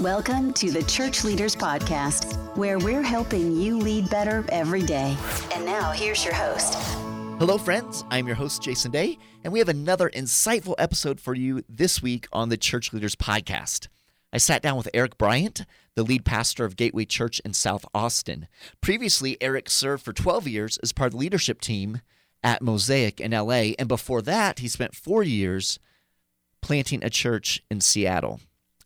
Welcome to the Church Leaders Podcast, where we're helping you lead better every day. And now, here's your host. Hello, friends. I'm your host, Jason Day, and we have another insightful episode for you this week on the Church Leaders Podcast. I sat down with Eric Bryant, the lead pastor of Gateway Church in South Austin. Previously, Eric served for 12 years as part of the leadership team at Mosaic in LA, and before that, he spent four years planting a church in Seattle.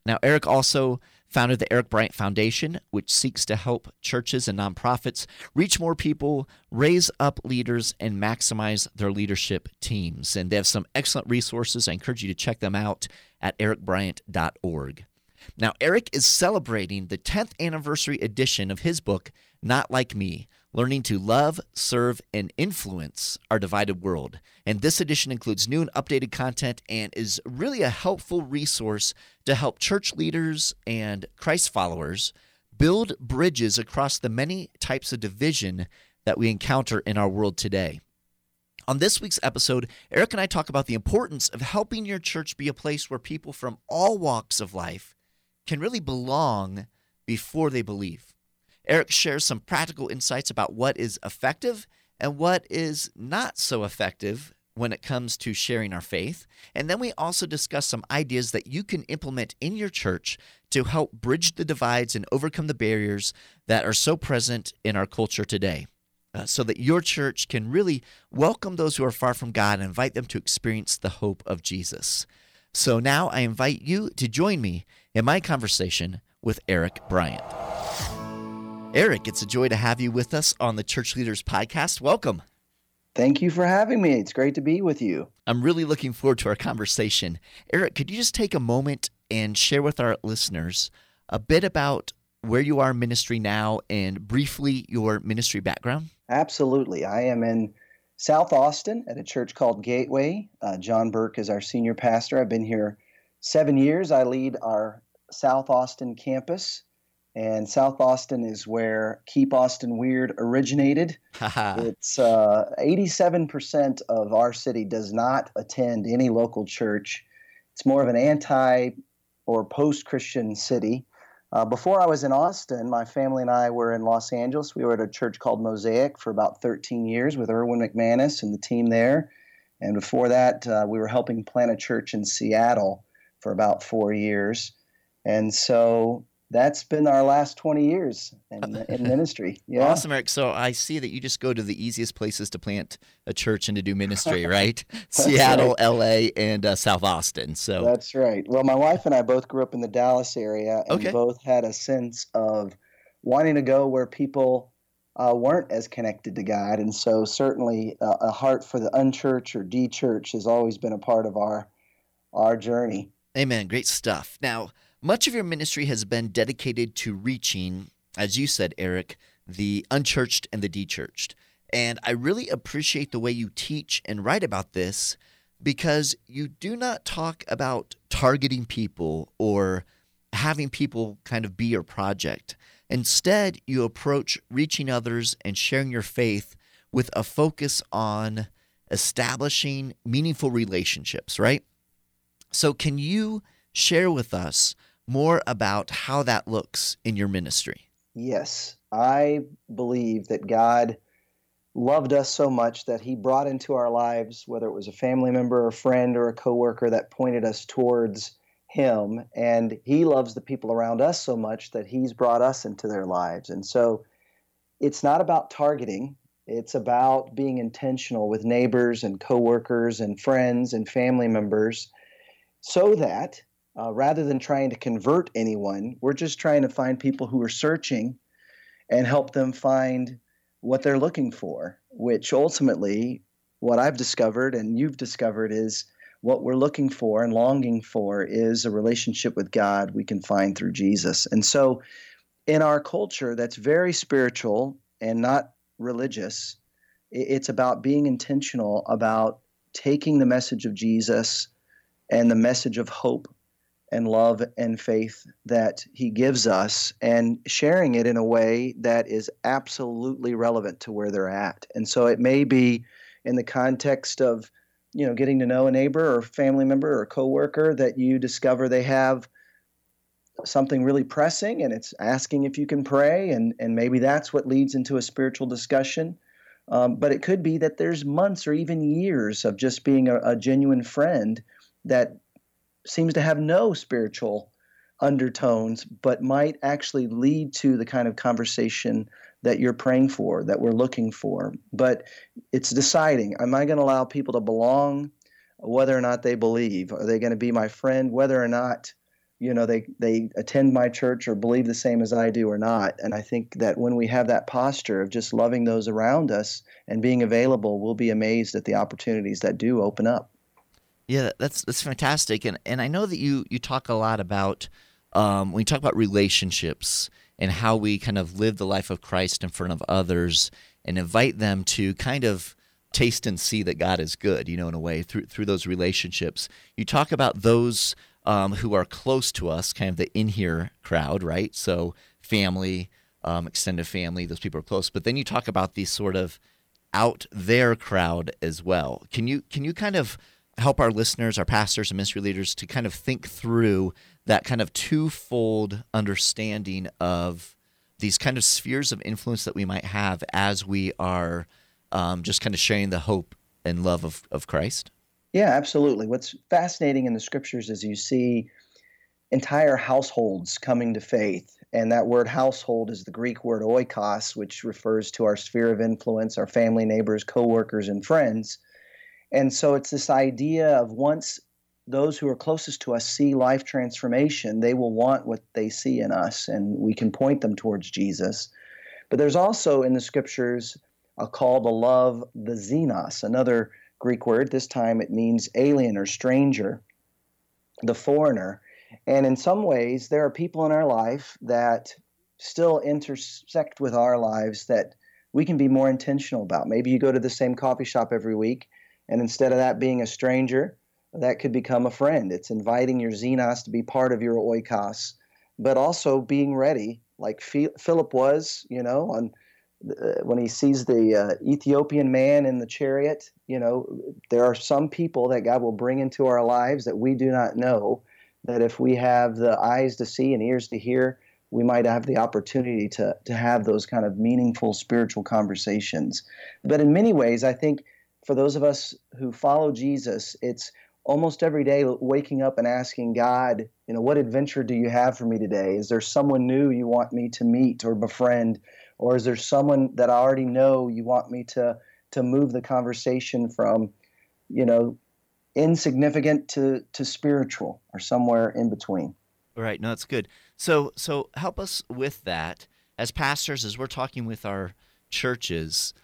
Now, Eric also founded the Eric Bryant Foundation, which seeks to help churches and nonprofits reach more people, raise up leaders, and maximize their leadership teams. And they have some excellent resources. I encourage you to check them out at ericbryant.org. Now, Eric is celebrating the 10th anniversary edition of his book, Not Like Me Learning to Love, Serve, and Influence Our Divided World. And this edition includes new and updated content and is really a helpful resource to help church leaders and Christ followers build bridges across the many types of division that we encounter in our world today. On this week's episode, Eric and I talk about the importance of helping your church be a place where people from all walks of life can really belong before they believe. Eric shares some practical insights about what is effective and what is not so effective when it comes to sharing our faith. And then we also discuss some ideas that you can implement in your church to help bridge the divides and overcome the barriers that are so present in our culture today. Uh, so that your church can really welcome those who are far from God and invite them to experience the hope of Jesus. So now I invite you to join me in my conversation with Eric Bryant. Eric, it's a joy to have you with us on the Church Leaders Podcast. Welcome. Thank you for having me. It's great to be with you. I'm really looking forward to our conversation. Eric, could you just take a moment and share with our listeners a bit about where you are in ministry now and briefly your ministry background? Absolutely. I am in South Austin at a church called Gateway. Uh, John Burke is our senior pastor. I've been here seven years. I lead our South Austin campus and South Austin is where Keep Austin Weird originated. it's uh, 87% of our city does not attend any local church. It's more of an anti or post Christian city. Uh, before I was in Austin, my family and I were in Los Angeles. We were at a church called Mosaic for about 13 years with Erwin McManus and the team there. And before that, uh, we were helping plant a church in Seattle for about four years. And so that's been our last 20 years in, in ministry. Yeah. Awesome, Eric. So I see that you just go to the easiest places to plant a church and to do ministry, right? Seattle, right. LA, and uh, South Austin. So that's right. Well, my wife and I both grew up in the Dallas area and okay. both had a sense of wanting to go where people uh, weren't as connected to God. And so certainly uh, a heart for the unchurched or de-church has always been a part of our, our journey. Amen. Great stuff. Now, much of your ministry has been dedicated to reaching, as you said, Eric, the unchurched and the dechurched. And I really appreciate the way you teach and write about this because you do not talk about targeting people or having people kind of be your project. Instead, you approach reaching others and sharing your faith with a focus on establishing meaningful relationships, right? So, can you share with us more about how that looks in your ministry. Yes, I believe that God loved us so much that he brought into our lives whether it was a family member or a friend or a coworker that pointed us towards him. And he loves the people around us so much that he's brought us into their lives. And so it's not about targeting. It's about being intentional with neighbors and coworkers and friends and family members so that uh, rather than trying to convert anyone, we're just trying to find people who are searching and help them find what they're looking for, which ultimately, what I've discovered and you've discovered is what we're looking for and longing for is a relationship with God we can find through Jesus. And so, in our culture that's very spiritual and not religious, it's about being intentional about taking the message of Jesus and the message of hope and love and faith that he gives us and sharing it in a way that is absolutely relevant to where they're at. And so it may be in the context of you know getting to know a neighbor or family member or coworker that you discover they have something really pressing and it's asking if you can pray and and maybe that's what leads into a spiritual discussion um, but it could be that there's months or even years of just being a, a genuine friend that seems to have no spiritual undertones but might actually lead to the kind of conversation that you're praying for that we're looking for. But it's deciding am i going to allow people to belong? Whether or not they believe are they going to be my friend? Whether or not you know they they attend my church or believe the same as I do or not. And I think that when we have that posture of just loving those around us and being available we'll be amazed at the opportunities that do open up yeah that's that's fantastic and and I know that you you talk a lot about um, when you talk about relationships and how we kind of live the life of Christ in front of others and invite them to kind of taste and see that God is good, you know, in a way through through those relationships. You talk about those um, who are close to us, kind of the in here crowd, right? So family, um, extended family, those people are close. But then you talk about the sort of out there crowd as well. Can you can you kind of help our listeners, our pastors and ministry leaders to kind of think through that kind of twofold understanding of these kind of spheres of influence that we might have as we are um, just kind of sharing the hope and love of, of Christ? Yeah, absolutely. What's fascinating in the scriptures is you see entire households coming to faith. And that word household is the Greek word oikos, which refers to our sphere of influence, our family, neighbors, coworkers, and friends. And so it's this idea of once those who are closest to us see life transformation, they will want what they see in us, and we can point them towards Jesus. But there's also in the scriptures a call to love the xenos, another Greek word. This time it means alien or stranger, the foreigner. And in some ways, there are people in our life that still intersect with our lives that we can be more intentional about. Maybe you go to the same coffee shop every week, and instead of that being a stranger, that could become a friend. It's inviting your xenos to be part of your oikos, but also being ready, like Philip was, you know, on uh, when he sees the uh, Ethiopian man in the chariot, you know, there are some people that God will bring into our lives that we do not know. That if we have the eyes to see and ears to hear, we might have the opportunity to, to have those kind of meaningful spiritual conversations. But in many ways, I think for those of us who follow Jesus, it's almost every day waking up and asking God, you know, what adventure do you have for me today? Is there someone new you want me to meet or befriend? or is there someone that I already know you want me to to move the conversation from, you know, insignificant to to spiritual or somewhere in between? Right. No, that's good. So so help us with that as pastors as we're talking with our churches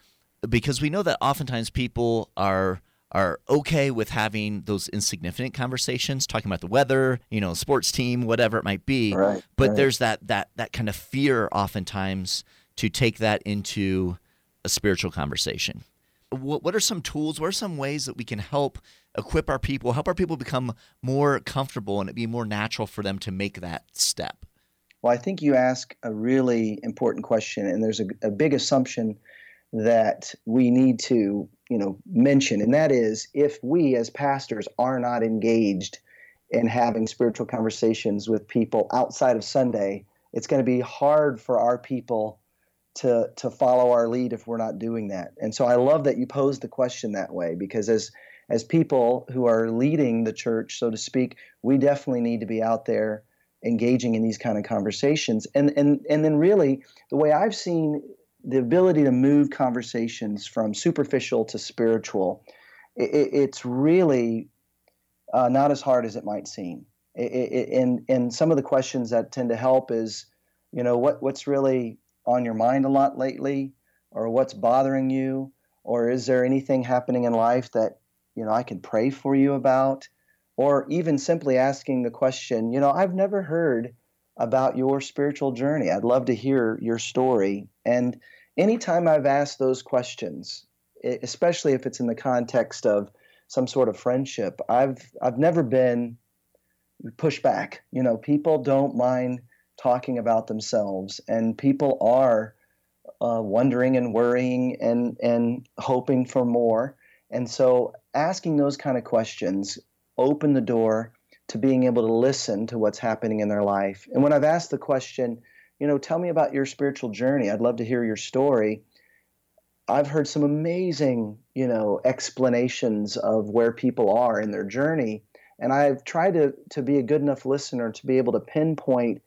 because we know that oftentimes people are are okay with having those insignificant conversations, talking about the weather, you know, sports team, whatever it might be. Right, but right. there's that that that kind of fear oftentimes to take that into a spiritual conversation. What, what are some tools? What are some ways that we can help equip our people, help our people become more comfortable and it be more natural for them to make that step? Well, I think you ask a really important question, and there's a, a big assumption that we need to, you know, mention, and that is if we as pastors are not engaged in having spiritual conversations with people outside of Sunday, it's going to be hard for our people to to follow our lead if we're not doing that. And so I love that you posed the question that way because as as people who are leading the church, so to speak, we definitely need to be out there engaging in these kind of conversations. And and and then really the way I've seen the ability to move conversations from superficial to spiritual, it, it's really uh, not as hard as it might seem. It, it, and and some of the questions that tend to help is, you know, what what's really on your mind a lot lately or what's bothering you or is there anything happening in life that you know I can pray for you about or even simply asking the question you know I've never heard about your spiritual journey. I'd love to hear your story. And anytime I've asked those questions especially if it's in the context of some sort of friendship I've I've never been pushed back. You know people don't mind talking about themselves, and people are uh, wondering and worrying and and hoping for more. And so, asking those kind of questions open the door to being able to listen to what's happening in their life. And when I've asked the question, you know, tell me about your spiritual journey, I'd love to hear your story. I've heard some amazing, you know, explanations of where people are in their journey. And I've tried to, to be a good enough listener to be able to pinpoint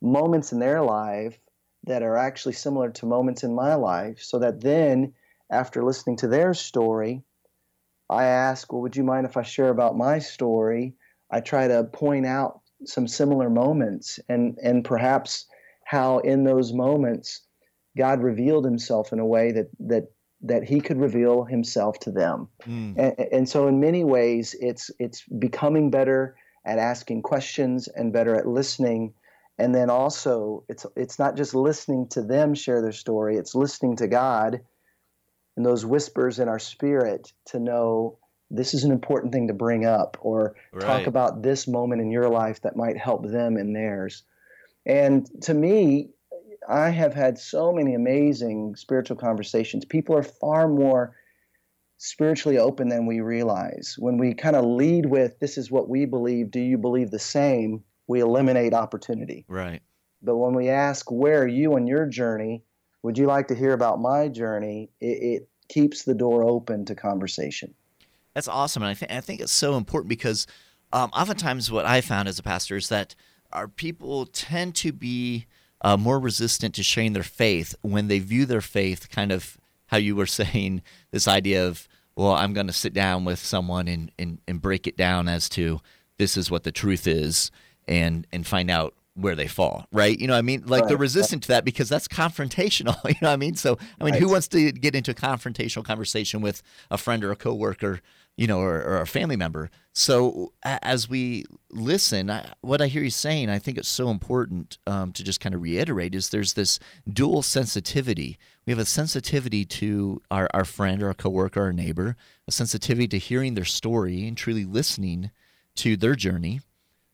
moments in their life that are actually similar to moments in my life so that then after listening to their story, I ask, well, would you mind if I share about my story? I try to point out some similar moments and, and perhaps how in those moments God revealed himself in a way that, that, that he could reveal himself to them. Mm. And, and so in many ways, it's, it's becoming better at asking questions and better at listening and then also it's it's not just listening to them share their story it's listening to god and those whispers in our spirit to know this is an important thing to bring up or right. talk about this moment in your life that might help them in theirs. And to me, I have had so many amazing spiritual conversations. People are far more spiritually open than we realize. When we kind of lead with, this is what we believe, do you believe the same? We eliminate opportunity. Right. But when we ask, where are you on your journey? Would you like to hear about my journey? It, it keeps the door open to conversation. That's awesome, and I think I think it's so important because um, oftentimes what I found as a pastor is that our people tend to be uh, more resistant to sharing their faith when they view their faith kind of how you were saying this idea of well i'm going to sit down with someone and, and, and break it down as to this is what the truth is and and find out where they fall, right? You know, I mean, like right. they're resistant to that because that's confrontational. You know, what I mean, so I mean, right. who wants to get into a confrontational conversation with a friend or a coworker, you know, or, or a family member? So as we listen, I, what I hear you saying, I think it's so important um, to just kind of reiterate is there's this dual sensitivity. We have a sensitivity to our, our friend or a coworker or a neighbor, a sensitivity to hearing their story and truly listening to their journey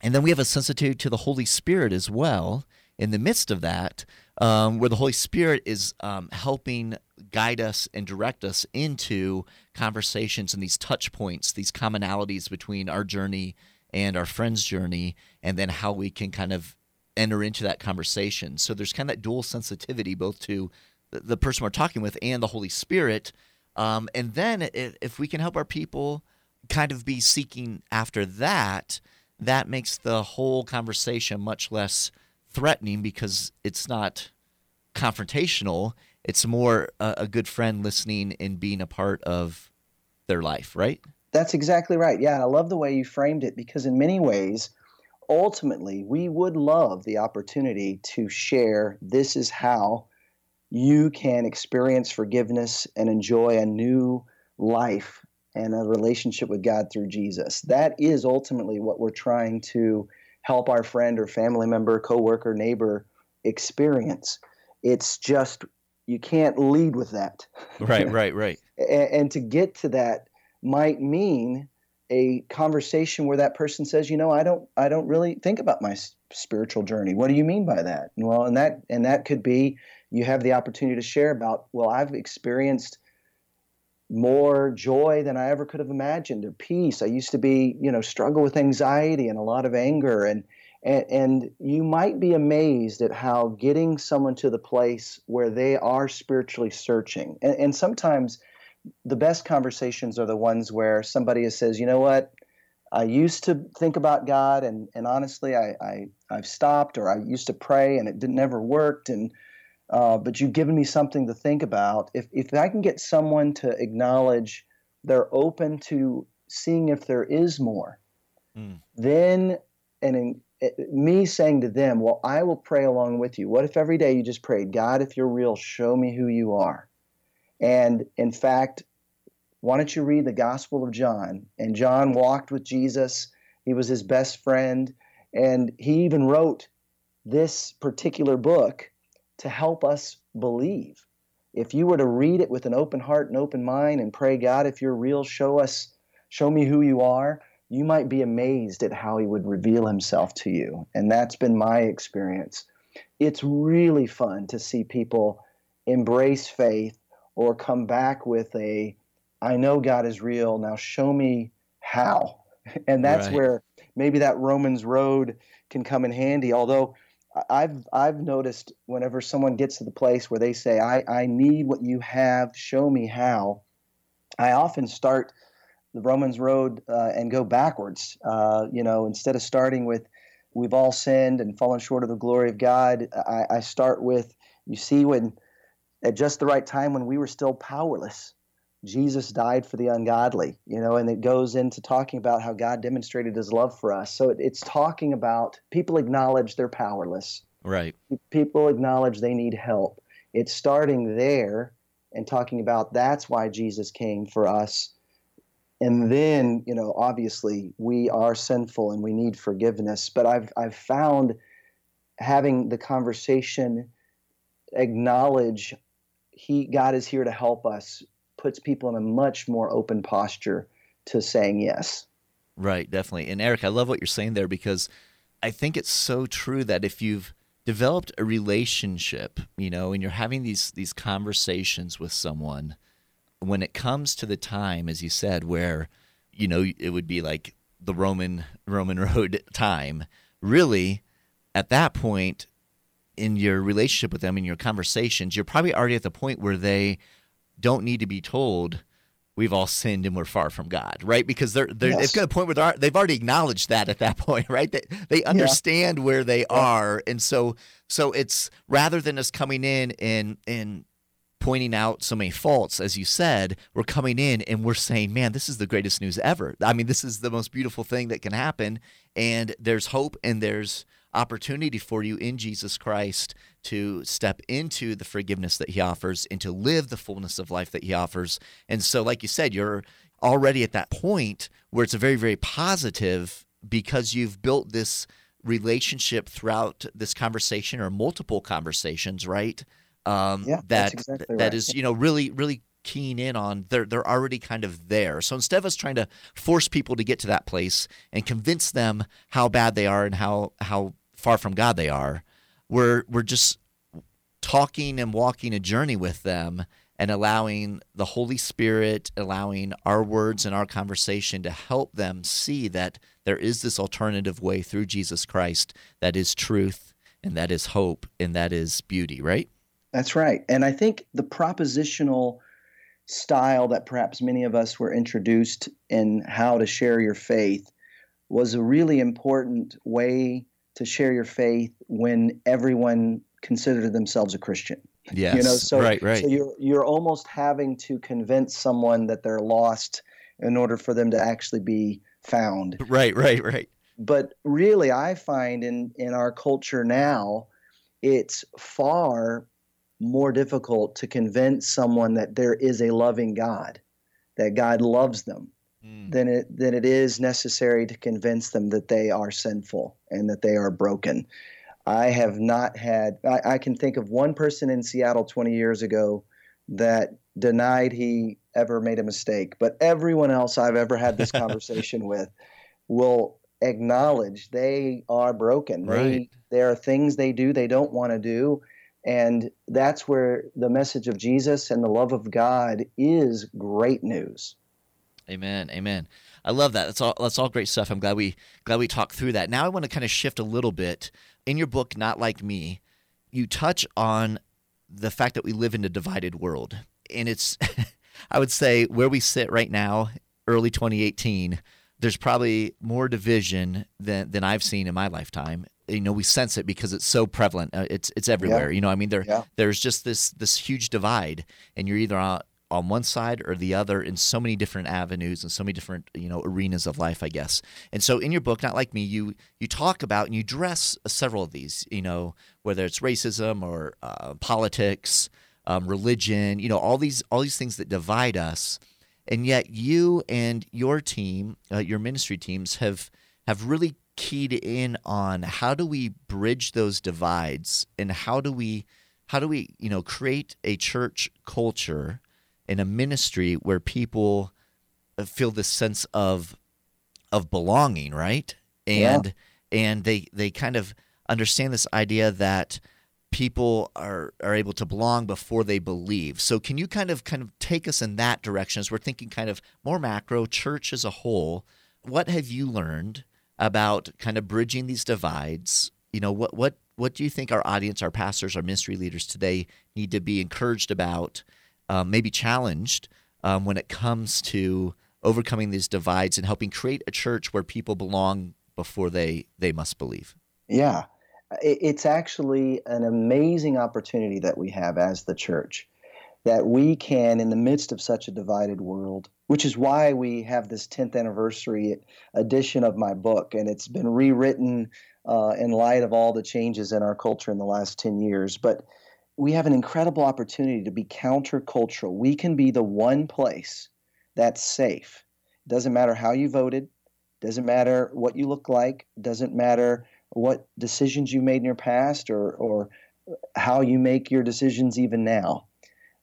and then we have a sensitivity to the Holy Spirit as well in the midst of that, um, where the Holy Spirit is um, helping guide us and direct us into conversations and these touch points, these commonalities between our journey and our friend's journey, and then how we can kind of enter into that conversation. So there's kind of that dual sensitivity both to the person we're talking with and the Holy Spirit. Um, and then if we can help our people kind of be seeking after that, that makes the whole conversation much less threatening because it's not confrontational. It's more a, a, good friend listening and being a part of their life, right? That's exactly right. Yeah, I love the way you framed it because, in many ways, ultimately, we would love the opportunity to share this is how you can experience forgiveness and enjoy a new life and a relationship with God through Jesus. That is ultimately what we're trying to help our friend or family member, coworker, neighbor experience. It's just you can't lead with that. Right, right, right. and, and to get to that might mean a conversation where that person says, "You know, I don't I don't really think about my spiritual journey. What do you mean by that?" Well, and that and that could be you have the opportunity to share about, "Well, I've experienced more joy than I ever could have imagined, or peace. I used to be, you know, struggle with anxiety and a lot of anger, and and, and you might be amazed at how getting someone to the place where they are spiritually searching, and, and sometimes the best conversations are the ones where somebody says, you know what, I used to think about God, and and honestly, I, I I've stopped, or I used to pray, and it didn't never worked, and uh, but you've given me something to think about. If, if I can get someone to acknowledge they're open to seeing if there is more, mm. then, and in, it, eh, me saying to them, Well, I will pray along with you. What if every day you just prayed, God, if you're real, show me who you are? And in fact, why don't you read the Gospel of John? And John walked with Jesus, he was his best friend, and he even wrote this particular book to help us believe. If you were to read it with an open heart and open mind and pray, God, if you're real, show us, show me who you are, you might be amazed at how he would reveal himself to you. And that's been my experience. It's really fun to see people embrace faith or come back with a, I know God is real, now show me how. And that's right. where maybe that Romans road can come in handy. Although I've I've noticed whenever someone gets to the place where they say, I, I need what you have, show me how, I often start the Romans road uh, and go backwards. Uh, you know, instead of starting with we've all sinned and fallen short of the glory of God, I, I start with you see when at just the right time when we were still powerless. Jesus died for the ungodly, you know, and it goes into talking about how God demonstrated his love for us. So it, it's talking about people acknowledge they're powerless. Right. People acknowledge they need help. It's starting there and talking about that's why Jesus came for us. And then, you know, obviously we are sinful and we need forgiveness. But I've I've found having the conversation acknowledge he God is here to help us puts people in a much more open posture to saying yes. Right, definitely. And Eric, I love what you're saying there because I think it's so true that if you've developed a relationship, you know, and you're having these these conversations with someone, when it comes to the time, as you said, where, you know, it would be like the Roman Roman road time, really, at that point in your relationship with them in your conversations, you're probably already at the point where they don't need to be told we've all sinned and we're far from God, right? Because they're, they're yes. it's got a point where they're, they've already acknowledged that at that point, right? They, they understand yeah. where they yeah. are, and so so it's rather than us coming in and and pointing out so many faults, as you said, we're coming in and we're saying, man, this is the greatest news ever. I mean, this is the most beautiful thing that can happen, and there's hope and there's opportunity for you in Jesus Christ to step into the forgiveness that he offers and to live the fullness of life that he offers. And so, like you said, you're already at that point where it's a very, very positive because you've built this relationship throughout this conversation or multiple conversations, right? Um, yeah, that exactly that right. is, you know, really, really keen in on they're they're already kind of there. So instead of us trying to force people to get to that place and convince them how bad they are and how how far from God they are. We're we're just talking and walking a journey with them and allowing the Holy Spirit, allowing our words and our conversation to help them see that there is this alternative way through Jesus Christ that is truth and that is hope and that is beauty, right? That's right. And I think the propositional style that perhaps many of us were introduced in how to share your faith was a really important way to share your faith when everyone considered themselves a Christian. Yes. You know, so, right, right. so you're you're almost having to convince someone that they're lost in order for them to actually be found. Right, right, right. But really I find in in our culture now it's far more difficult to convince someone that there is a loving God, that God loves them, mm. than it than it is necessary to convince them that they are sinful and that they are broken. I have not had. I, I can think of one person in Seattle 20 years ago that denied he ever made a mistake, but everyone else I've ever had this conversation with will acknowledge they are broken. Right. They, there are things they do they don't want to do. And that's where the message of Jesus and the love of God is great news. Amen. Amen. I love that. That's all. That's all great stuff. I'm glad we glad we talked through that. Now I want to kind of shift a little bit. In your book, Not Like Me, you touch on the fact that we live in a divided world, and it's, I would say, where we sit right now, early 2018. There's probably more division than than I've seen in my lifetime. You know, we sense it because it's so prevalent. Uh, it's it's everywhere. Yeah. You know, I mean, there yeah. there's just this this huge divide, and you're either on on one side or the other in so many different avenues and so many different you know arenas of life i guess. And so in your book not like me you you talk about and you address several of these you know whether it's racism or uh, politics um, religion you know all these all these things that divide us. And yet you and your team uh, your ministry teams have have really keyed in on how do we bridge those divides and how do we how do we you know create a church culture in a ministry where people uh, feel this sense of of belonging, right? And yeah. and they they kind of understand this idea that people are are able to belong before they believe. So can you kind of kind of take us in that direction as we're thinking kind of more macro, church as a whole? What have you learned about kind of bridging these divides. You know, what what what do you think our audience, our pastors, our ministry leaders today need to be encouraged about, um, maybe challenged um, when it comes to overcoming these divides and helping create a church where people belong before they they must believe? Yeah, it's actually an amazing opportunity that we have as the church that we can, in the midst of such a divided world, which is why we have this 10th anniversary edition of my book, and it's been rewritten uh, in light of all the changes in our culture in the last 10 years. But we have an incredible opportunity to be countercultural. We can be the one place that's safe. Doesn't matter how you voted, doesn't matter what you look like, doesn't matter what decisions you made in your past or, or how you make your decisions even now.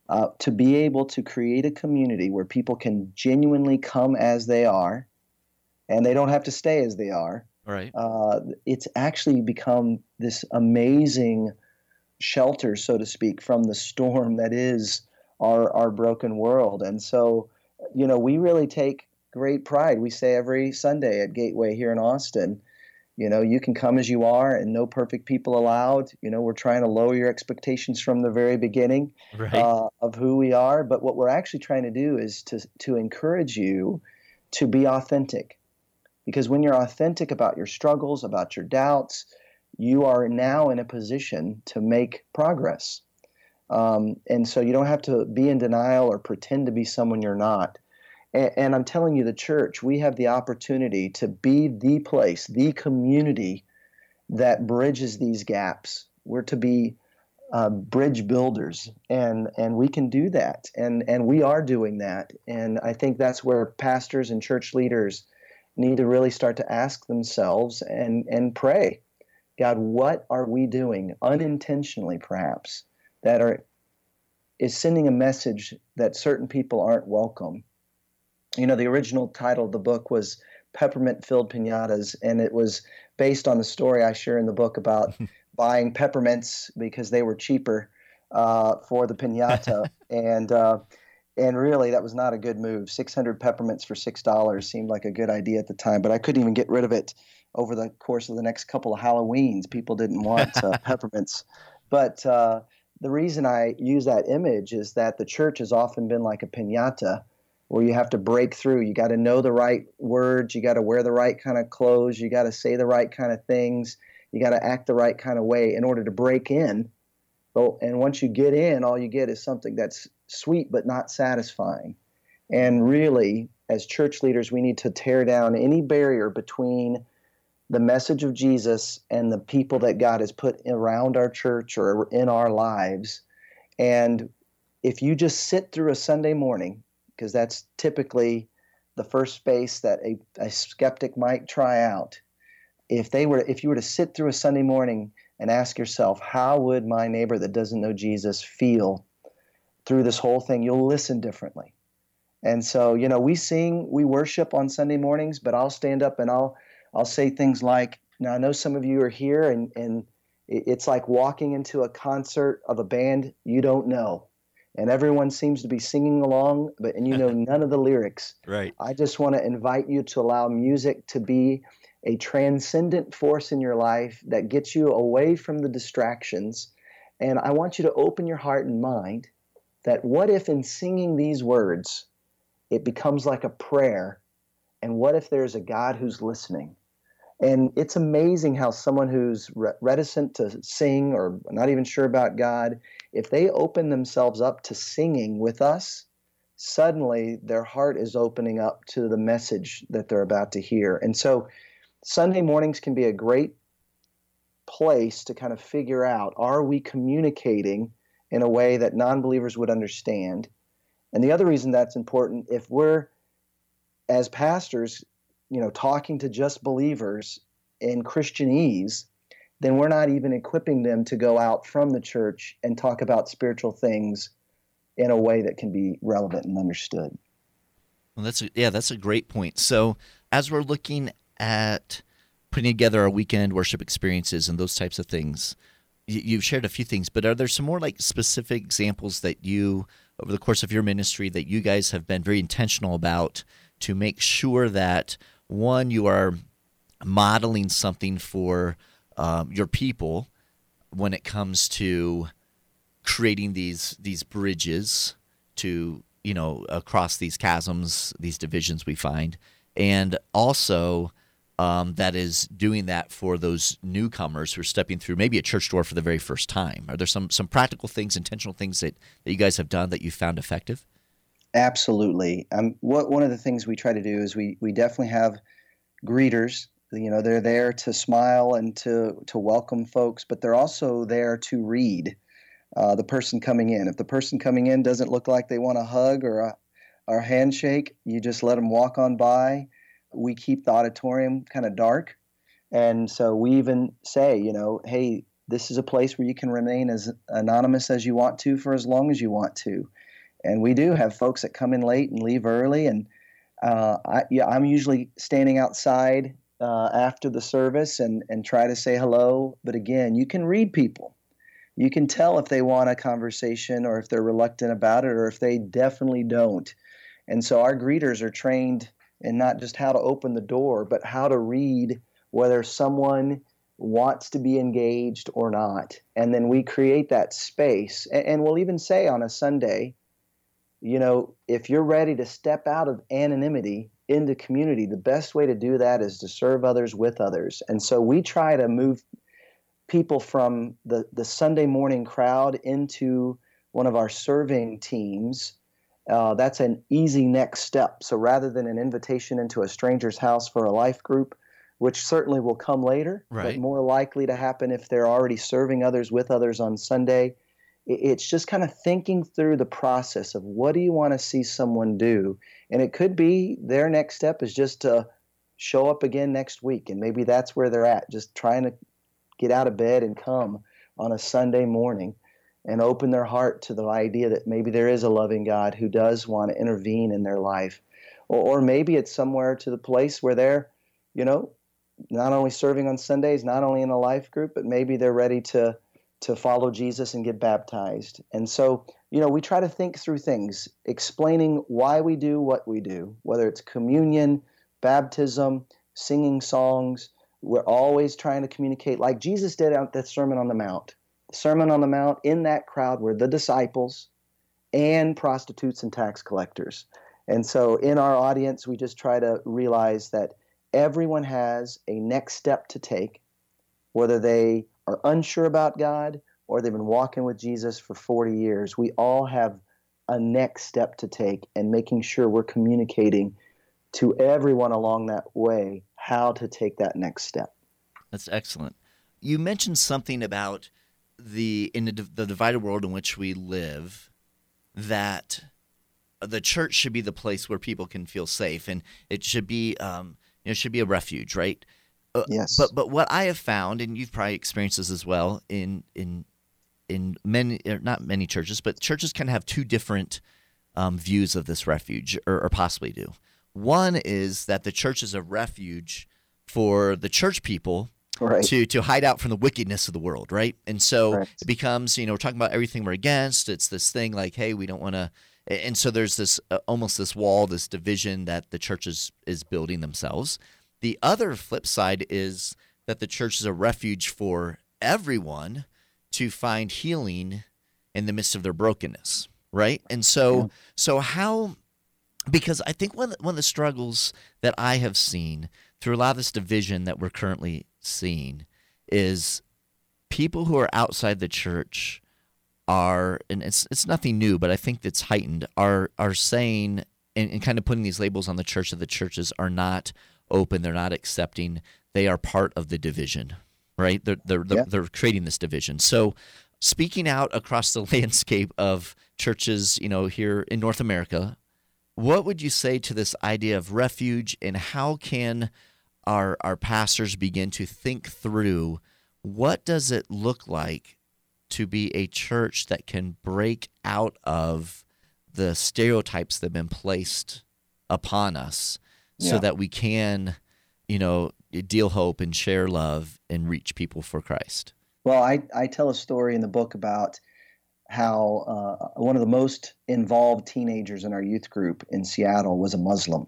Uh, to be able to create a community where people can genuinely come as they are and they don't have to stay as they are. Right. Uh, it's actually become this amazing shelter, so to speak, from the storm that is our, our broken world. And so, you know, we really take great pride. We say every Sunday at Gateway here in Austin, you know, you can come as you are and no perfect people allowed. You know, we're trying to lower your expectations from the very beginning right. uh, of who we are. But what we're actually trying to do is to, to encourage you to be authentic. Because when you're authentic about your struggles, about your doubts, you are now in a position to make progress. Um, and so you don't have to be in denial or pretend to be someone you're not. And, and I'm telling you, the church, we have the opportunity to be the place, the community that bridges these gaps. We're to be uh, bridge builders, and and we can do that, and and we are doing that. And I think that's where pastors and church leaders need to really start to ask themselves and and pray, God, what are we doing unintentionally, perhaps, that are is sending a message that certain people aren't welcome you know, the original title of the book was Peppermint Filled Pinatas, and it was based on the story I share in the book about buying peppermints because they were cheaper uh, for the pinata. and uh, and really, that was not a good move. 600 peppermints for $6 seemed like a good idea at the time, but I couldn't even get rid of it over the course of the next couple of Halloweens. People didn't want uh, peppermints. But uh, the reason I use that image is that the church has often been like a pinata where you have to break through. You got to know the right words. You got to wear the right kind of clothes. You got to say the right kind of things. You got to act the right kind of way in order to break in. And once you get in, all you get is something that's sweet but not satisfying. And really, as church leaders, we need to tear down any barrier between the message of Jesus and the people that God has put around our church or in our lives. And if you just sit through a Sunday morning because that's typically the first space that a, a skeptic might try out. If they were, if you were to sit through a Sunday morning and ask yourself, how would my neighbor that doesn't know Jesus feel through this whole thing? You'll listen differently. And so, you know, we sing, we worship on Sunday mornings, but I'll stand up and I'll I'll say things like, now I know some of you are here and and it's like walking into a concert of a band you don't know and everyone seems to be singing along, but and you know none of the lyrics. Right. I just want to invite you to allow music to be a transcendent force in your life that gets you away from the distractions. And I want you to open your heart and mind that what if in singing these words, it becomes like a prayer? And what if there's a God who's listening? And it's amazing how someone who's reticent to sing or not even sure about God, if they open themselves up to singing with us, suddenly their heart is opening up to the message that they're about to hear. And so Sunday mornings can be a great place to kind of figure out are we communicating in a way that non believers would understand? And the other reason that's important, if we're as pastors you know, talking to just believers in Christianese, then we're not even equipping them to go out from the church and talk about spiritual things in a way that can be relevant and understood. Well, that's a, yeah, that's a great point. So as we're looking at putting together our weekend worship experiences and those types of things, you've shared a few things, but are there some more like specific examples that you, over the course of your ministry, that you guys have been very intentional about to make sure that one, you are modeling something for um, your people when it comes to creating these these bridges to you know across these chasms, these divisions we find, and also um, that is doing that for those newcomers who are stepping through maybe a church door for the very first time? Are there some some practical things, intentional things that, that you guys have done that you found effective? Absolutely. Um, what one of the things we try to do is we we definitely have greeters. You know, they're there to smile and to to welcome folks, but they're also there to read uh, the person coming in. If the person coming in doesn't look like they want a hug or a, or handshake, you just let them walk on by we keep the auditorium kind of dark. And so we even say, you know, hey, this is a place where you can remain as anonymous as you want to for as long as you want to. And we do have folks that come in late and leave early. And uh, I, yeah, I'm usually standing outside uh, after the service and, and try to say hello. But again, you can read people. You can tell if they want a conversation or if they're reluctant about it or if they definitely don't. And so our greeters are trained in not just how to open the door, but how to read whether someone wants to be engaged or not. And then we create that space. And, we'll even say on a Sunday, you know, if you're ready to step out of anonymity into community, the best way to do that is to serve others with others. And so we try to move people from the, the Sunday morning crowd into one of our serving teams uh, that's an easy next step. So rather than an invitation into a stranger's house for a life group, which certainly will come later, right. but more likely to happen if they're already serving others with others on Sunday, it's just kind of thinking through the process of what do you want to see someone do. And it could be their next step is just to show up again next week. And maybe that's where they're at, just trying to get out of bed and come on a Sunday morning and open their heart to the idea that maybe there is a loving God who does want to intervene in their life. Or, or maybe it's somewhere to the place where they're, you know, not only serving on Sundays, not only in a life group, but maybe they're ready to to follow Jesus and get baptized. And so, you know, we try to think through things, explaining why we do what we do, whether it's communion, baptism, singing songs. We're always trying to communicate like Jesus did at the Sermon on the Mount. The Sermon on the Mount, in that crowd were the disciples and prostitutes and tax collectors. And so in our audience, we just try to realize that everyone has a next step to take, whether they are unsure about God or they've been walking with Jesus for 40 years. We all have a next step to take and making sure we're communicating to everyone along that way how to take that next step. That's excellent. You mentioned something about the in the, the divided world in which we live that the church should be the place where people can feel safe and it should be um, you know should be a refuge right uh, yes but but what i have found and you've probably experienced this as well in in in many er, not many churches but churches can have two different um, views of this refuge or, or possibly do one is that the church is a refuge for the church people right. to to hide out from the wickedness of the world, right? And so right. it becomes, you know, we're talking about everything we're against. It's this thing like, hey, we don't want to. And so there's this uh, almost this wall, this division that the church is is building themselves. The other flip side is that the church is a refuge for everyone to find healing in the midst of their brokenness, right? And so, yeah. so how? Because I think one one of the struggles that I have seen through a lot of this division that we're currently seeing is people who are outside the church are and it's it's nothing new, but I think it's heightened, are are saying and, and kind of putting these labels on the church that the churches are not open, they're not accepting, they are part of the division. Right? They're they're yeah. they're creating this division. So speaking out across the landscape of churches, you know, here in North America, what would you say to this idea of refuge and how can our our pastors begin to think through what does it look like to be a church that can break out of the stereotypes that have been placed upon us so that we can you know deal hope and share love and reach people for christ well i, I tell a story in the book about how uh, one of the most involved teenagers in our youth group in seattle was a muslim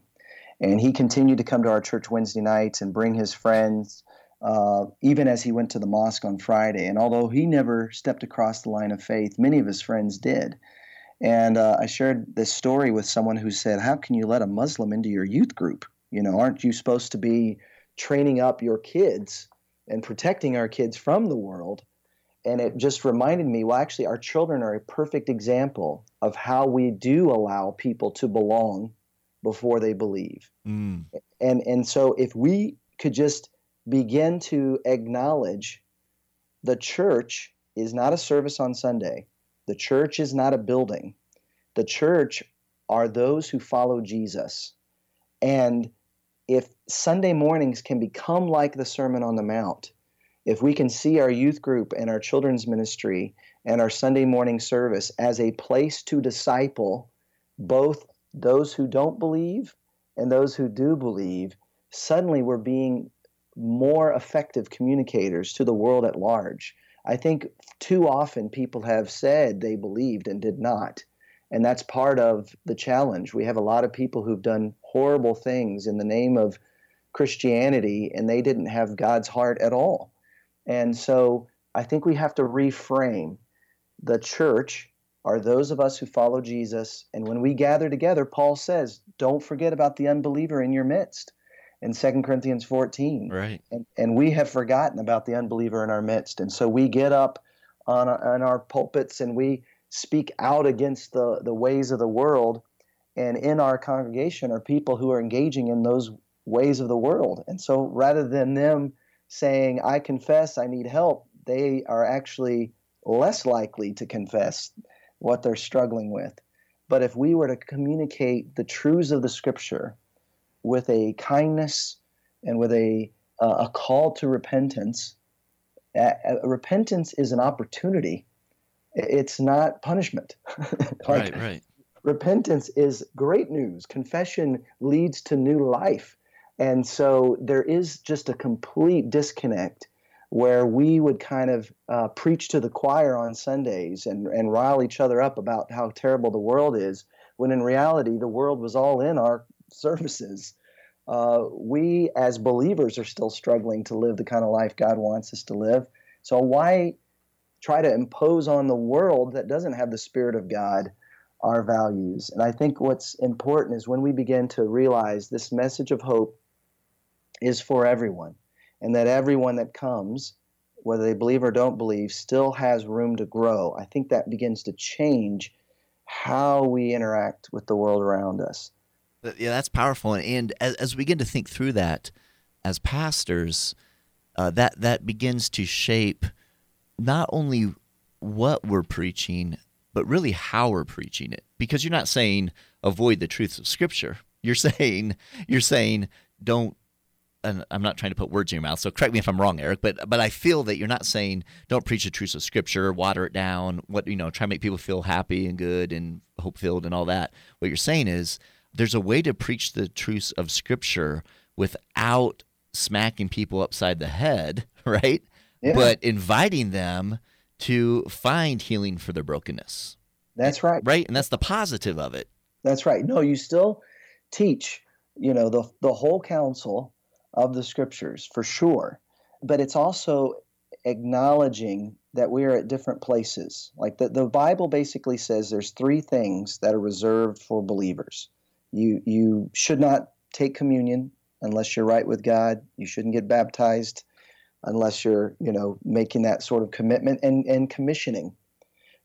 And he continued to come to our church Wednesday nights and bring his friends, uh, even as he went to the mosque on Friday. And although he never stepped across the line of faith, many of his friends did. And uh, I shared this story with someone who said, How can you let a Muslim into your youth group? You know, aren't you supposed to be training up your kids and protecting our kids from the world? And it just reminded me well, actually, our children are a perfect example of how we do allow people to belong before they believe. Mm. And, and so if we could just begin to acknowledge the church is not a service on Sunday, the church is not a building. The church are those who follow Jesus. And if Sunday mornings can become like the Sermon on the Mount, if we can see our youth group and our children's ministry and our Sunday morning service as a place to disciple both those who don't believe and those who do believe, suddenly we're being more effective communicators to the world at large. I think too often people have said they believed and did not. And that's part of the challenge. We have a lot of people who've done horrible things in the name of Christianity, and they didn't have God's heart at all. And so I think we have to reframe the church are those of us who follow Jesus. And when we gather together, Paul says, don't forget about the unbeliever in your midst in 2 Corinthians 14. Right. And, and we have forgotten about the unbeliever in our midst. And so we get up on, on our pulpits and we speak out against the, the ways of the world. And in our congregation are people who are engaging in those ways of the world. And so rather than them saying, I confess I need help, they are actually less likely to confess what they're struggling with. But if we were to communicate the truths of the scripture with a kindness and with a, uh, a call to repentance, uh, repentance is an opportunity. It's not punishment. like, right, right. Repentance is great news. Confession leads to new life. And so there is just a complete disconnect where we would kind of uh, preach to the choir on Sundays and, and rile each other up about how terrible the world is, when in reality, the world was all in our services. Uh, we as believers are still struggling to live the kind of life God wants us to live. So, why try to impose on the world that doesn't have the Spirit of God our values? And I think what's important is when we begin to realize this message of hope is for everyone and that everyone that comes, whether they believe or don't believe, still has room to grow. I think that begins to change how we interact with the world around us. Yeah, that's powerful. And as, as we begin to think through that as pastors, uh, that that begins to shape not only what we're preaching, but really how we're preaching it. Because you're not saying avoid the truths of Scripture. You're saying you're saying don't and I'm not trying to put words in your mouth, so correct me if I'm wrong, Eric, but but I feel that you're not saying don't preach the truths of Scripture, water it down, what you know, try to make people feel happy and good and hope filled and all that. What you're saying is there's a way to preach the truths of Scripture without smacking people upside the head, right? Yeah. But inviting them to find healing for their brokenness. That's right. Right, and that's the positive of it. That's right. No, you still teach, you know, the the whole counsel of the scriptures for sure. But it's also acknowledging that we are at different places. Like the, the Bible basically says there's three things that are reserved for believers. You you should not take communion unless you're right with God. You shouldn't get baptized unless you're, you know, making that sort of commitment and and commissioning.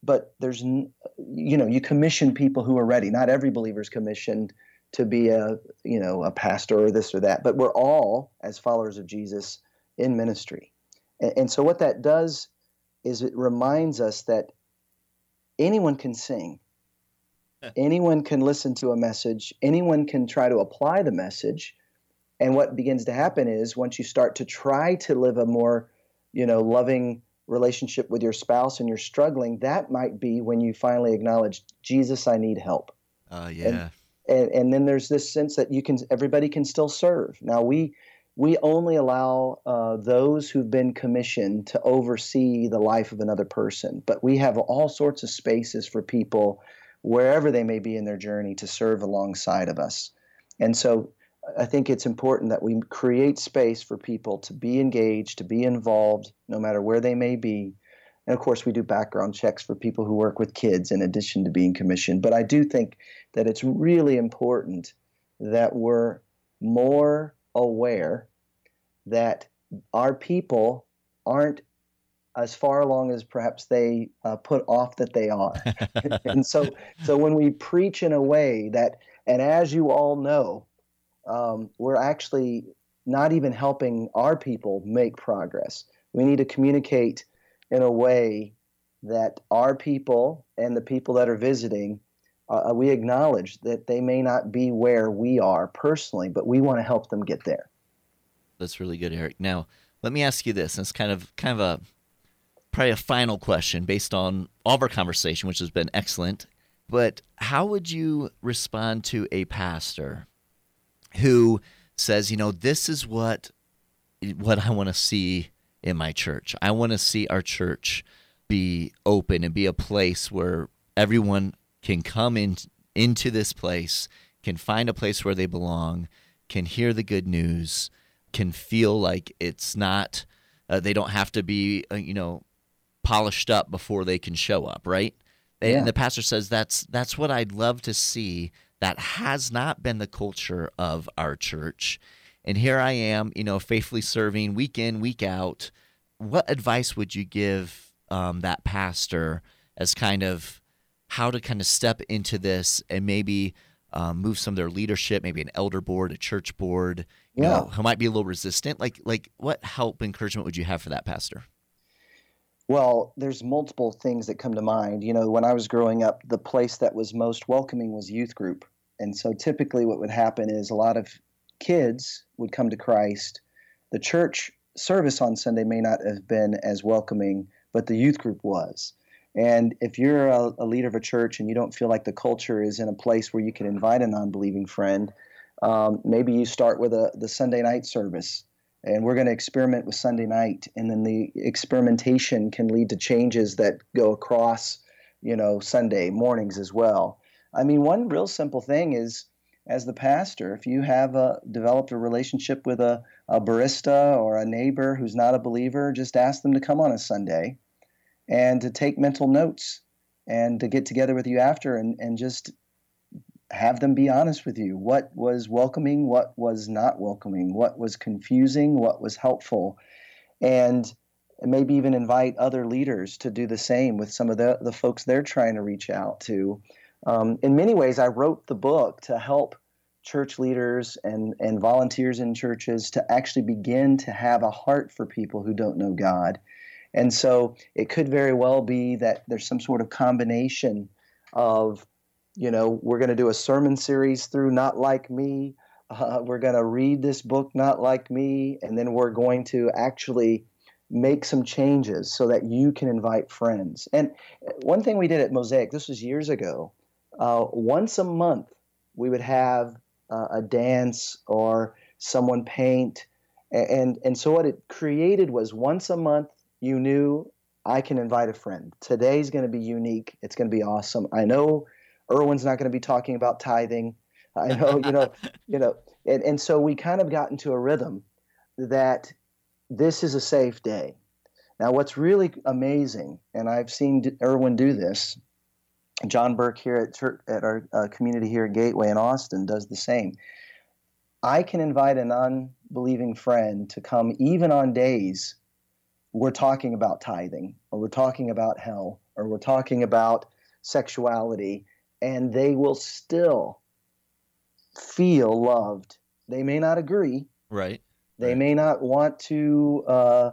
But there's you know, you commission people who are ready. Not every believer is commissioned to be a you know a pastor or this or that but we're all as followers of jesus in ministry and, and so what that does is it reminds us that anyone can sing anyone can listen to a message. Anyone can try to apply the message. And what begins to happen is once you start to try to live a more you know loving relationship with your spouse and you're struggling that might be when you finally acknowledge jesus i need help. Uh, yeah. and, and, and then there's this sense that you can everybody can still serve. Now we we only allow uh, those who've been commissioned to oversee the life of another person, but we have all sorts of spaces for people wherever they may be in their journey to serve alongside of us. And so I think it's important that we create space for people to be engaged, to be involved, no matter where they may be. And of course, we do background checks for people who work with kids in addition to being commissioned. But I do think that it's really important that we're more aware that our people aren't as far along as perhaps they uh, put off that they are. and so, so when we preach in a way that, and as you all know, um, we're actually not even helping our people make progress. We need to communicate in a way that our people and the people that are visiting, uh, we acknowledge that they may not be where we are personally, but we want to help them get there. That's really good, Eric. Now, let me ask you this. It's kind of kind of a probably a final question based on all of our conversation, which has been excellent. But how would you respond to a pastor who says, you know, this is what what I want to see in my church. I want to see our church be open and be a place where everyone can come in into this place, can find a place where they belong, can hear the good news, can feel like it's not uh, they don't have to be uh, you know polished up before they can show up, right? Yeah. And the pastor says that's that's what I'd love to see that has not been the culture of our church. And here I am, you know, faithfully serving week in, week out. What advice would you give um, that pastor as kind of how to kind of step into this and maybe um, move some of their leadership, maybe an elder board, a church board, you yeah. know, who might be a little resistant? Like, like what help, encouragement would you have for that pastor? Well, there's multiple things that come to mind. You know, when I was growing up, the place that was most welcoming was youth group. And so typically what would happen is a lot of kids would come to Christ. The church service on Sunday may not have been as welcoming, but the youth group was. And if you're a, a leader of a church and you don't feel like the culture is in a place where you can invite a non believing friend, um, maybe you start with a, the Sunday night service and we're going to experiment with Sunday night, and then the experimentation can lead to changes that go across, you know, Sunday mornings as well. I mean, one real simple thing is, as the pastor, if you have a, developed a relationship with a, a barista or a neighbor who's not a believer, just ask them to come on a Sunday, and to take mental notes, and to get together with you after, and and just have them be honest with you. What was welcoming, what was not welcoming, what was confusing, what was helpful. And maybe even invite other leaders to do the same with some of the, the folks they're trying to reach out to. Um, in many ways, I wrote the book to help church leaders and, and volunteers in churches to actually begin to have a heart for people who don't know God. And so it could very well be that there's some sort of combination of you know, we're going to do a sermon series through Not Like Me. Uh, we're going to read this book, Not Like Me, and then we're going to actually make some changes so that you can invite friends. And one thing we did at Mosaic, this was years ago, uh, once a month we would have uh, a dance or someone paint. And, and so what it created was once a month you knew I can invite a friend. Today's going to be unique. It's going to be awesome. I know Erwin's not going to be talking about tithing. I know, you know, you know, and, and so we kind of got into a rhythm that this is a safe day. Now, what's really amazing, and I've seen Erwin do this, John Burke here at, church, at our uh, community here at Gateway in Austin does the same. I can invite a non believing friend to come even on days we're talking about tithing, or we're talking about hell, or we're talking about sexuality, and they will still feel loved. They may not agree. Right. They right. may not want to uh,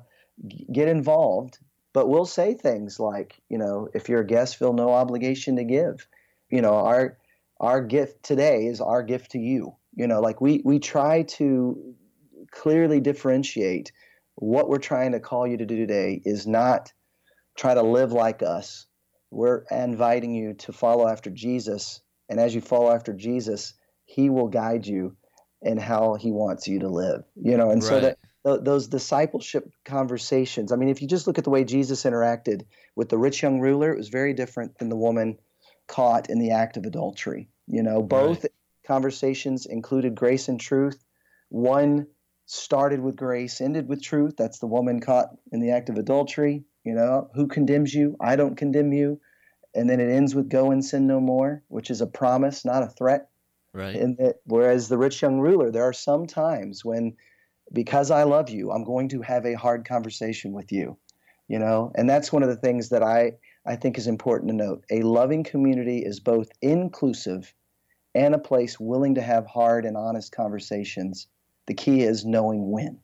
get involved, but we'll say things like, you know, if you're a guest, feel no obligation to give. You know, our our gift today is our gift to you. You know, like we we try to clearly differentiate what we're trying to call you to do today is not try to live like us we're inviting you to follow after Jesus. And as you follow after Jesus, he will guide you in how he wants you to live. You know, and right. so that th- those discipleship conversations, I mean, if you just look at the way Jesus interacted with the rich young ruler, it was very different than the woman caught in the act of adultery. You know, both right. conversations included grace and truth. One started with grace, ended with truth. That's the woman caught in the act of adultery. You know, who condemns you? I don't condemn you. And then it ends with go and sin no more, which is a promise, not a threat. Right. And that, whereas the rich young ruler, there are some times when, because I love you, I'm going to have a hard conversation with you. You know, and that's one of the things that I I think is important to note. A loving community is both inclusive and a place willing to have hard and honest conversations. The key is knowing when.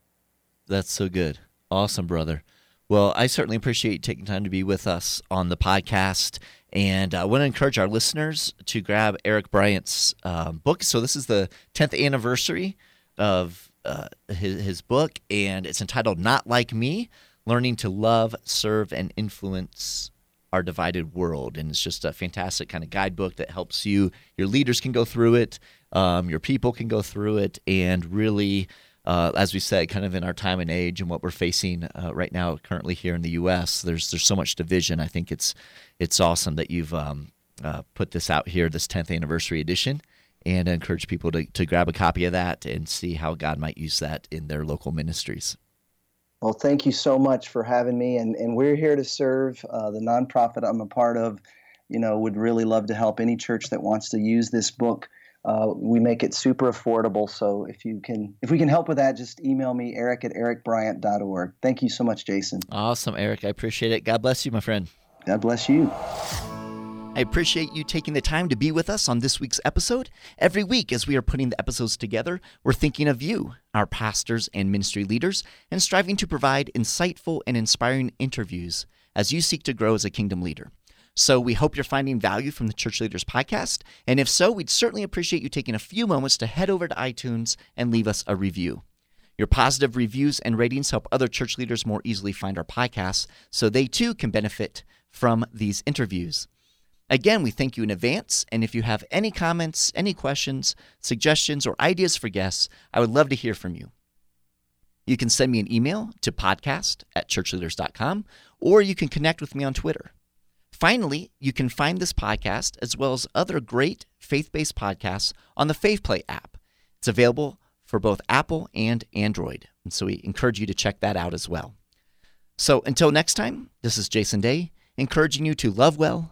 That's so good. Awesome, brother. Well, I certainly appreciate you taking time to be with us on the podcast. And I want to encourage our listeners to grab Eric Bryant's uh, book. So, this is the 10th anniversary of uh, his, his book, and it's entitled Not Like Me Learning to Love, Serve, and Influence Our Divided World. And it's just a fantastic kind of guidebook that helps you. Your leaders can go through it, um, your people can go through it, and really uh, as we said, kind of in our time and age and what we're facing uh, right now, currently here in the U.S., there's there's so much division. I think it's it's awesome that you've um, uh, put this out here, this 10th anniversary edition, and I encourage people to, to grab a copy of that and see how God might use that in their local ministries. Well, thank you so much for having me, and and we're here to serve uh, the nonprofit I'm a part of. You know, would really love to help any church that wants to use this book uh, we make it super affordable. So if you can, if we can help with that, just email me, eric at ericbryant.org. Thank you so much, Jason. Awesome, Eric. I appreciate it. God bless you, my friend. God bless you. I appreciate you taking the time to be with us on this week's episode. Every week, as we are putting the episodes together, we're thinking of you, our pastors and ministry leaders, and striving to provide insightful and inspiring interviews as you seek to grow as a kingdom leader. So we hope you're finding value from the Church Leaders Podcast. And if so, we'd certainly appreciate you taking a few moments to head over to iTunes and leave us a review. Your positive reviews and ratings help other church leaders more easily find our podcasts so they too can benefit from these interviews. Again, we thank you in advance. And if you have any comments, any questions, suggestions, or ideas for guests, I would love to hear from you. You can send me an email to podcast at churchleaders.com, or you can connect with me on Twitter. Finally, you can find this podcast as well as other great faith based podcasts on the FaithPlay app. It's available for both Apple and Android. And so we encourage you to check that out as well. So until next time, this is Jason Daye, encouraging you to love well